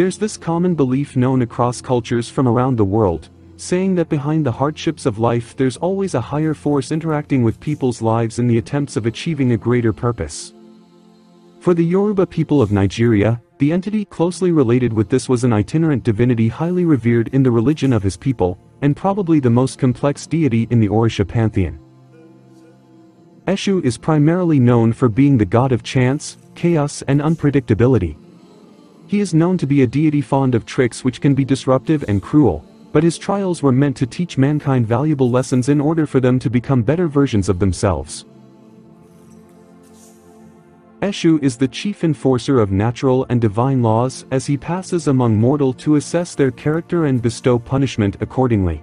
There's this common belief known across cultures from around the world, saying that behind the hardships of life there's always a higher force interacting with people's lives in the attempts of achieving a greater purpose. For the Yoruba people of Nigeria, the entity closely related with this was an itinerant divinity highly revered in the religion of his people, and probably the most complex deity in the Orisha pantheon. Eshu is primarily known for being the god of chance, chaos and unpredictability. He is known to be a deity fond of tricks which can be disruptive and cruel, but his trials were meant to teach mankind valuable lessons in order for them to become better versions of themselves. Eshu is the chief enforcer of natural and divine laws as he passes among mortal to assess their character and bestow punishment accordingly.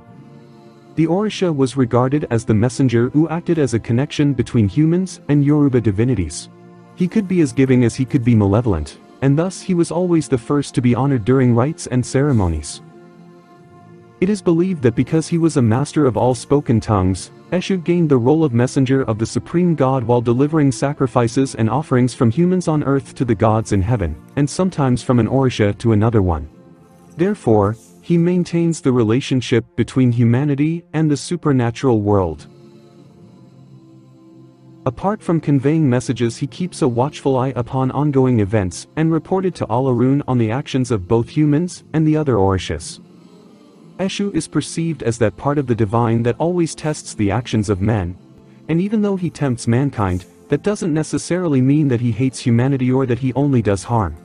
The Orisha was regarded as the messenger who acted as a connection between humans and Yoruba divinities. He could be as giving as he could be malevolent, and thus he was always the first to be honored during rites and ceremonies. It is believed that because he was a master of all spoken tongues, Eshu gained the role of messenger of the supreme god while delivering sacrifices and offerings from humans on earth to the gods in heaven, and sometimes from an Orisha to another one. Therefore, he maintains the relationship between humanity and the supernatural world. Apart from conveying messages he keeps a watchful eye upon ongoing events and reported to Olorun on the actions of both humans and the other Orishas. Eshu is perceived as that part of the divine that always tests the actions of men, and even though he tempts mankind, that doesn't necessarily mean that he hates humanity or that he only does harm.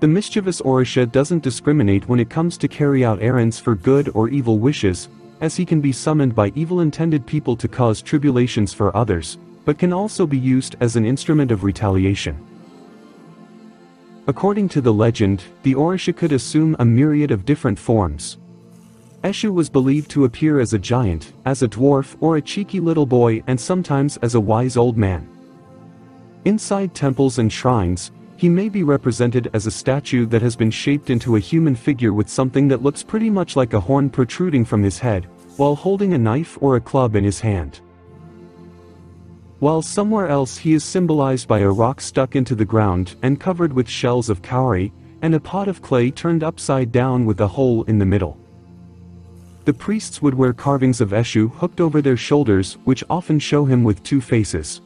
The mischievous Orisha doesn't discriminate when it comes to carry out errands for good or evil wishes, as he can be summoned by evil-intended people to cause tribulations for others, but can also be used as an instrument of retaliation. According to the legend, the Orisha could assume a myriad of different forms. Eshu was believed to appear as a giant, as a dwarf or a cheeky little boy and sometimes as a wise old man. Inside temples and shrines, he may be represented as a statue that has been shaped into a human figure with something that looks pretty much like a horn protruding from his head, while holding a knife or a club in his hand while somewhere else he is symbolized by a rock stuck into the ground and covered with shells of cowrie, and a pot of clay turned upside down with a hole in the middle. The priests would wear carvings of Eshu hooked over their shoulders which often show him with two faces.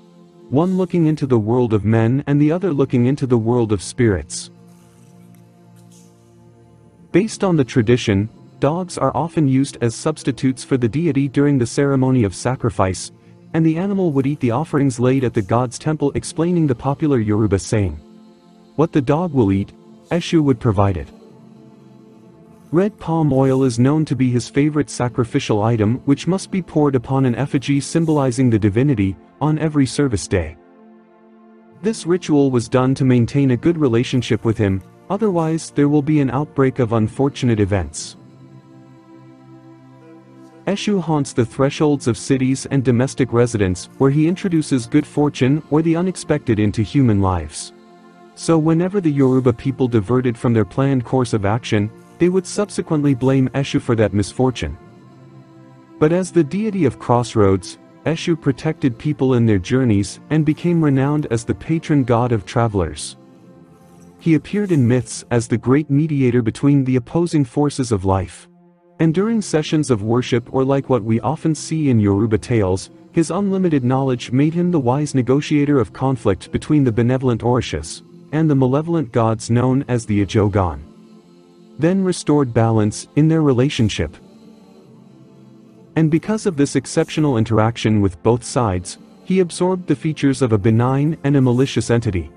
One looking into the world of men and the other looking into the world of spirits. Based on the tradition, dogs are often used as substitutes for the deity during the ceremony of sacrifice, and the animal would eat the offerings laid at the god's temple explaining the popular Yoruba saying. What the dog will eat, Eshu would provide it. Red palm oil is known to be his favorite sacrificial item which must be poured upon an effigy symbolizing the divinity, on every service day. This ritual was done to maintain a good relationship with him, otherwise there will be an outbreak of unfortunate events. Eshu haunts the thresholds of cities and domestic residents where he introduces good fortune or the unexpected into human lives. So whenever the Yoruba people diverted from their planned course of action, they would subsequently blame Eshu for that misfortune. But as the deity of crossroads, Eshu protected people in their journeys and became renowned as the patron god of travelers. He appeared in myths as the great mediator between the opposing forces of life. And during sessions of worship or like what we often see in Yoruba tales, his unlimited knowledge made him the wise negotiator of conflict between the benevolent Orishas, and the malevolent gods known as the Ajogun. Then restored balance in their relationship. And because of this exceptional interaction with both sides, he absorbed the features of a benign and a malicious entity.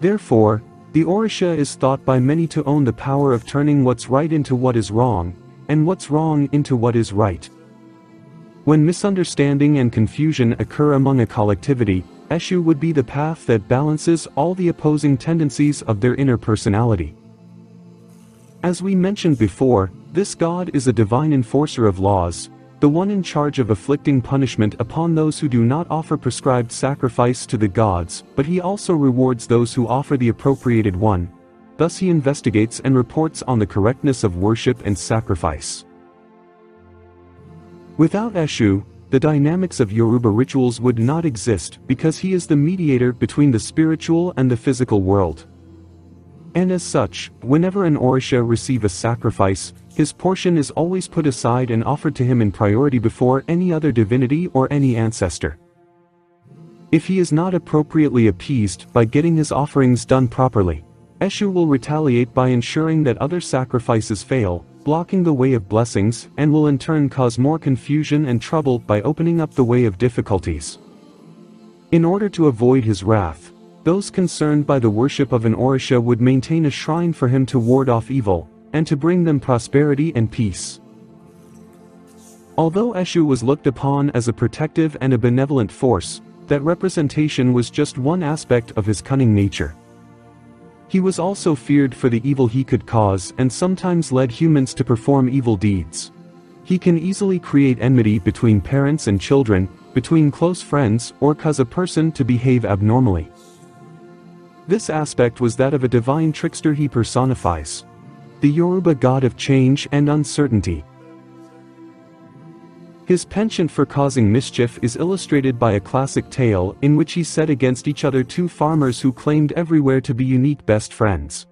Therefore, the Orisha is thought by many to own the power of turning what's right into what is wrong, and what's wrong into what is right. When misunderstanding and confusion occur among a collectivity, Eshu would be the path that balances all the opposing tendencies of their inner personality. As we mentioned before, this god is a divine enforcer of laws, the one in charge of afflicting punishment upon those who do not offer prescribed sacrifice to the gods, but he also rewards those who offer the appropriated one, Thus he investigates and reports on the correctness of worship and sacrifice. Without Eshu, the dynamics of Yoruba rituals would not exist because he is the mediator between the spiritual and the physical world. And as such, whenever an Orisha receive a sacrifice, his portion is always put aside and offered to him in priority before any other divinity or any ancestor. If he is not appropriately appeased by getting his offerings done properly, Eshu will retaliate by ensuring that other sacrifices fail, blocking the way of blessings, and will in turn cause more confusion and trouble by opening up the way of difficulties. In order to avoid his wrath, those concerned by the worship of an Orisha would maintain a shrine for him to ward off evil, and to bring them prosperity and peace. Although Eshu was looked upon as a protective and a benevolent force, that representation was just one aspect of his cunning nature. He was also feared for the evil he could cause and sometimes led humans to perform evil deeds. He can easily create enmity between parents and children, between close friends, or cause a person to behave abnormally. This aspect was that of a divine trickster he personifies. The Yoruba god of change and uncertainty. His penchant for causing mischief is illustrated by a classic tale in which he set against each other two farmers who claimed everywhere to be unique best friends.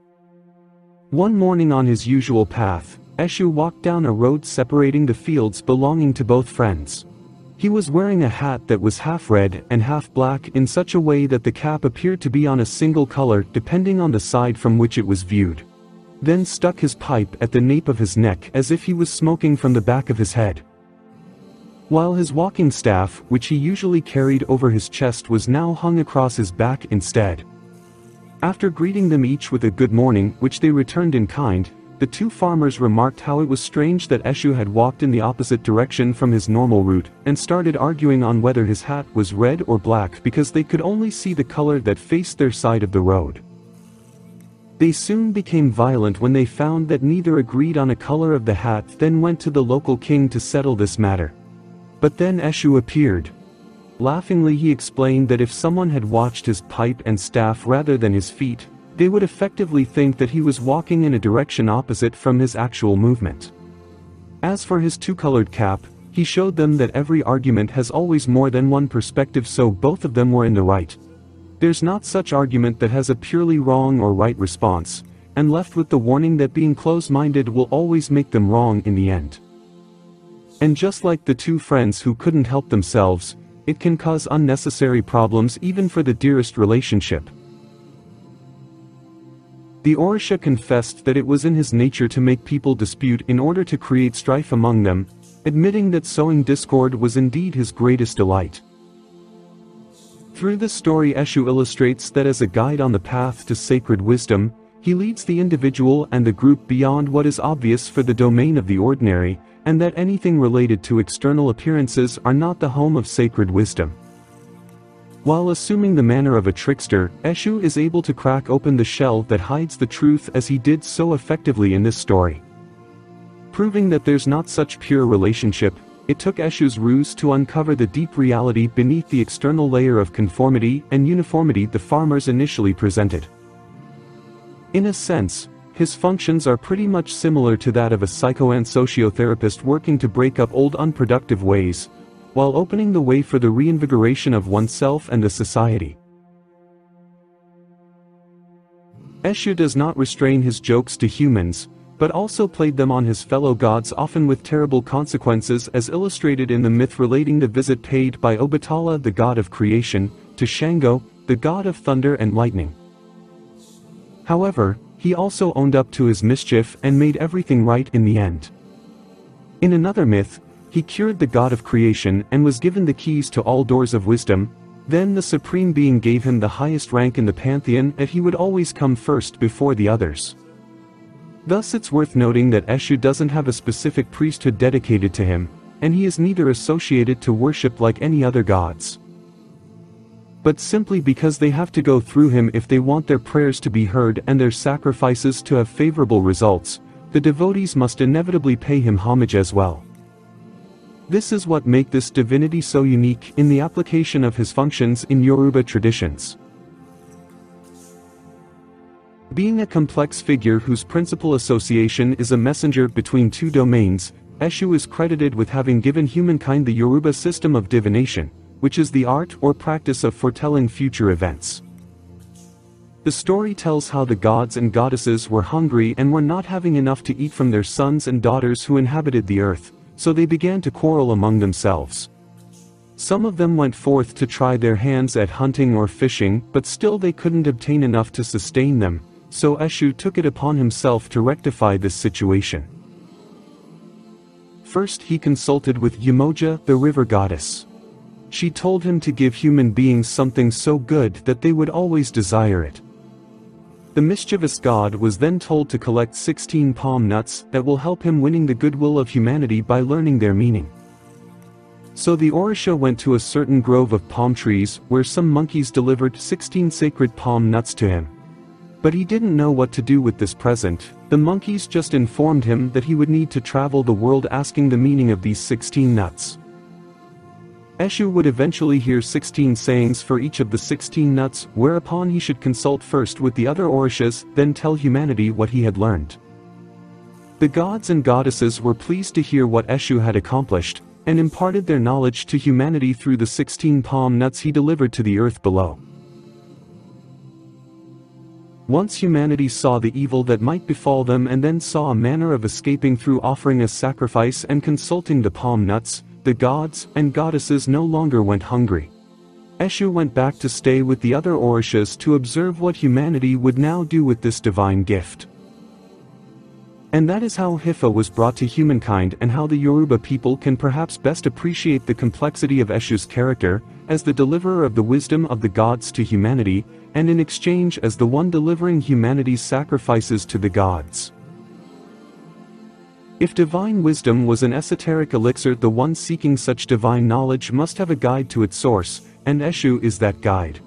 One morning on his usual path, Eshu walked down a road separating the fields belonging to both friends. He was wearing a hat that was half red and half black in such a way that the cap appeared to be on a single color depending on the side from which it was viewed. Then stuck his pipe at the nape of his neck as if he was smoking from the back of his head. While his walking staff, which he usually carried over his chest was now hung across his back instead. After greeting them each with a good morning which they returned in kind, the two farmers remarked how it was strange that Eshu had walked in the opposite direction from his normal route, and started arguing on whether his hat was red or black because they could only see the color that faced their side of the road. They soon became violent when they found that neither agreed on a color of the hat then went to the local king to settle this matter. But then Eshu appeared. Laughingly he explained that if someone had watched his pipe and staff rather than his feet, they would effectively think that he was walking in a direction opposite from his actual movement. As for his two-colored cap, he showed them that every argument has always more than one perspective so both of them were in the right. There's not such argument that has a purely wrong or right response, and left with the warning that being close-minded will always make them wrong in the end. And just like the two friends who couldn't help themselves, it can cause unnecessary problems even for the dearest relationship. The Orisha confessed that it was in his nature to make people dispute in order to create strife among them, admitting that sowing discord was indeed his greatest delight. Through this story Eshu illustrates that as a guide on the path to sacred wisdom, he leads the individual and the group beyond what is obvious for the domain of the ordinary, and that anything related to external appearances are not the home of sacred wisdom. While assuming the manner of a trickster, Eshu is able to crack open the shell that hides the truth as he did so effectively in this story. Proving that there's not such pure relationship, it took Eshu's ruse to uncover the deep reality beneath the external layer of conformity and uniformity the farmers initially presented. In a sense, his functions are pretty much similar to that of a psycho-and-sociotherapist working to break up old unproductive ways, while opening the way for the reinvigoration of oneself and the society. Eshu does not restrain his jokes to humans, but also played them on his fellow gods often with terrible consequences as illustrated in the myth relating the visit paid by Obatala the god of creation, to Shango, the god of thunder and lightning. However, he also owned up to his mischief and made everything right in the end. In another myth, he cured the god of creation and was given the keys to all doors of wisdom, then the supreme being gave him the highest rank in the pantheon and he would always come first before the others. Thus it's worth noting that Eshu doesn't have a specific priesthood dedicated to him, and he is neither associated to worship like any other gods. But simply because they have to go through him if they want their prayers to be heard and their sacrifices to have favorable results, the devotees must inevitably pay him homage as well. This is what make this divinity so unique in the application of his functions in Yoruba traditions. Being a complex figure whose principal association is a messenger between two domains, Eshu is credited with having given humankind the Yoruba system of divination, which is the art or practice of foretelling future events. The story tells how the gods and goddesses were hungry and were not having enough to eat from their sons and daughters who inhabited the earth, so they began to quarrel among themselves. Some of them went forth to try their hands at hunting or fishing, but still they couldn't obtain enough to sustain them, so Eshu took it upon himself to rectify this situation. First he consulted with Yemoja, the river goddess. She told him to give human beings something so good that they would always desire it. The mischievous god was then told to collect 16 palm nuts that will help him winning the goodwill of humanity by learning their meaning. So the Orisha went to a certain grove of palm trees where some monkeys delivered 16 sacred palm nuts to him. But he didn't know what to do with this present, the monkeys just informed him that he would need to travel the world asking the meaning of these 16 nuts. Eshu would eventually hear 16 sayings for each of the 16 nuts, whereupon he should consult first with the other Orishas, then tell humanity what he had learned. The gods and goddesses were pleased to hear what Eshu had accomplished, and imparted their knowledge to humanity through the 16 palm nuts he delivered to the earth below. Once humanity saw the evil that might befall them and then saw a manner of escaping through offering a sacrifice and consulting the palm nuts, the gods and goddesses no longer went hungry. Eshu went back to stay with the other Orishas to observe what humanity would now do with this divine gift. And that is how Ifa was brought to humankind and how the Yoruba people can perhaps best appreciate the complexity of Eshu's character, as the deliverer of the wisdom of the gods to humanity, and in exchange as the one delivering humanity's sacrifices to the gods. If divine wisdom was an esoteric elixir the one seeking such divine knowledge must have a guide to its source, and Eshu is that guide.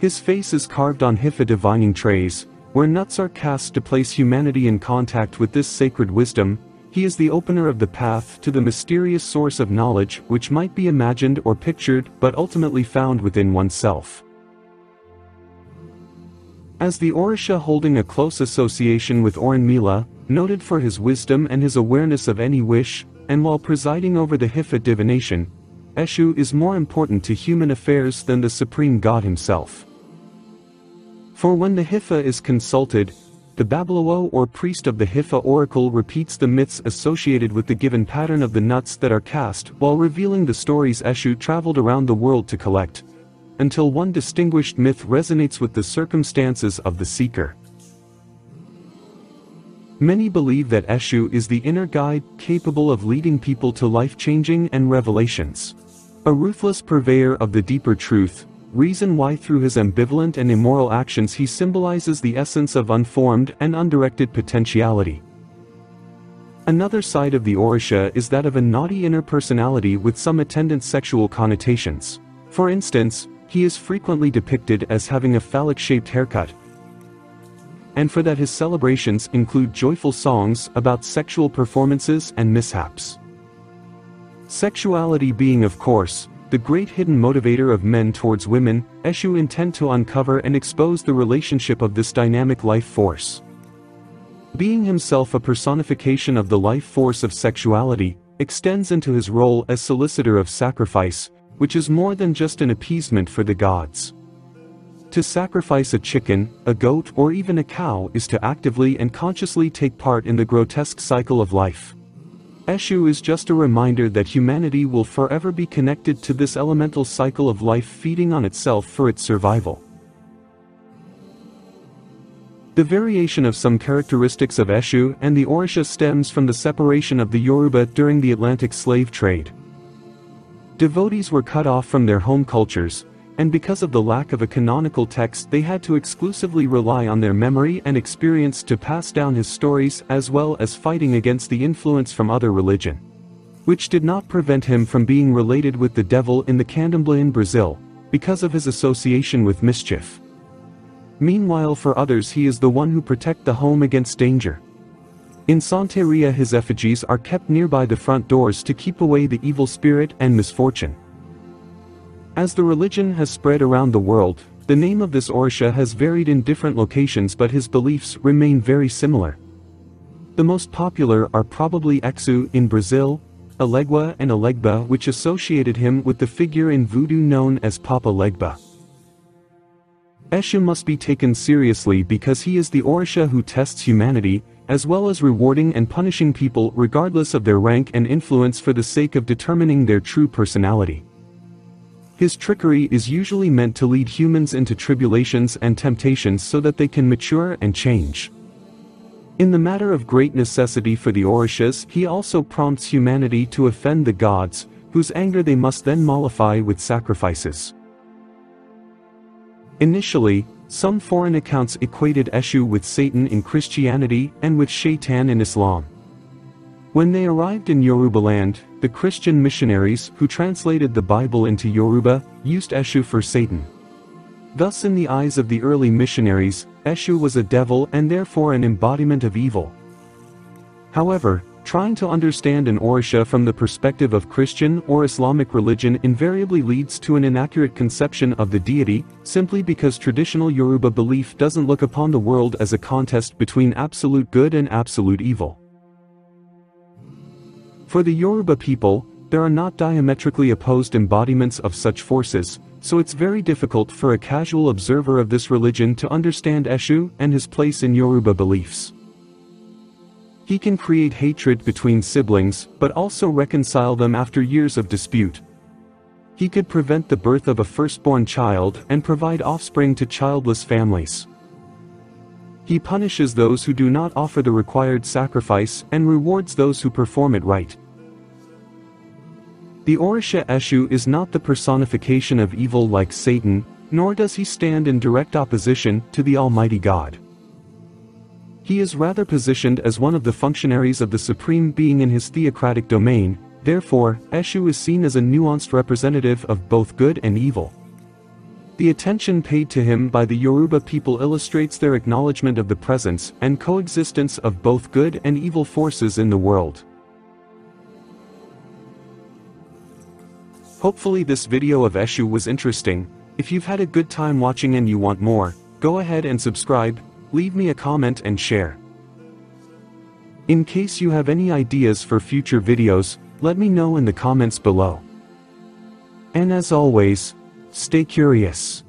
His face is carved on Ifa divining trays, where nuts are cast to place humanity in contact with this sacred wisdom, he is the opener of the path to the mysterious source of knowledge which might be imagined or pictured but ultimately found within oneself. As the Orisha holding a close association with Orunmila, noted for his wisdom and his awareness of any wish, and while presiding over the Ifa divination, Eshu is more important to human affairs than the supreme god himself. For when the Ifa is consulted, the Babalawo or priest of the Ifa oracle repeats the myths associated with the given pattern of the nuts that are cast while revealing the stories Eshu traveled around the world to collect, until one distinguished myth resonates with the circumstances of the seeker. Many believe that Eshu is the inner guide capable of leading people to life-changing and revelations. A ruthless purveyor of the deeper truth, reason why through his ambivalent and immoral actions he symbolizes the essence of unformed and undirected potentiality. Another side of the Orisha is that of a naughty inner personality with some attendant sexual connotations. For instance, he is frequently depicted as having a phallic-shaped haircut, and for that his celebrations include joyful songs about sexual performances and mishaps. Sexuality being of course, the great hidden motivator of men towards women, Eshu intend to uncover and expose the relationship of this dynamic life force. Being himself a personification of the life force of sexuality, extends into his role as solicitor of sacrifice, which is more than just an appeasement for the gods. To sacrifice a chicken, a goat or even a cow is to actively and consciously take part in the grotesque cycle of life. Eshu is just a reminder that humanity will forever be connected to this elemental cycle of life feeding on itself for its survival. The variation of some characteristics of Eshu and the Orisha stems from the separation of the Yoruba during the Atlantic slave trade. Devotees were cut off from their home cultures, and because of the lack of a canonical text they had to exclusively rely on their memory and experience to pass down his stories as well as fighting against the influence from other religion. Which did not prevent him from being related with the devil in the candomblé in Brazil, because of his association with mischief. Meanwhile for others he is the one who protect the home against danger. In Santeria his effigies are kept nearby the front doors to keep away the evil spirit and misfortune. As the religion has spread around the world, the name of this Orisha has varied in different locations but his beliefs remain very similar. The most popular are probably Exu in Brazil, Elegua and Elegba which associated him with the figure in voodoo known as Papa Legba. Eshu must be taken seriously because he is the Orisha who tests humanity, as well as rewarding and punishing people regardless of their rank and influence for the sake of determining their true personality. His trickery is usually meant to lead humans into tribulations and temptations so that they can mature and change. In the matter of great necessity for the Orishas, he also prompts humanity to offend the gods, whose anger they must then mollify with sacrifices. Initially, some foreign accounts equated Eshu with Satan in Christianity and with Shaitan in Islam. When they arrived in Yorubaland, the Christian missionaries who translated the Bible into Yoruba used Eshu for Satan. Thus in the eyes of the early missionaries, Eshu was a devil and therefore an embodiment of evil. However, Trying to understand an Orisha from the perspective of Christian or Islamic religion invariably leads to an inaccurate conception of the deity, simply because traditional Yoruba belief doesn't look upon the world as a contest between absolute good and absolute evil. For the Yoruba people, there are not diametrically opposed embodiments of such forces, so it's very difficult for a casual observer of this religion to understand Eshu and his place in Yoruba beliefs. He can create hatred between siblings, but also reconcile them after years of dispute. He could prevent the birth of a firstborn child and provide offspring to childless families. He punishes those who do not offer the required sacrifice and rewards those who perform it right. The Orisha Eshu is not the personification of evil like Satan, nor does he stand in direct opposition to the Almighty God. He is rather positioned as one of the functionaries of the supreme being in his theocratic domain, therefore, Eshu is seen as a nuanced representative of both good and evil. The attention paid to him by the Yoruba people illustrates their acknowledgement of the presence and coexistence of both good and evil forces in the world. Hopefully this video of Eshu was interesting, if you've had a good time watching and you want more, go ahead and subscribe, leave me a comment and share. In case you have any ideas for future videos, let me know in the comments below. And as always, stay curious.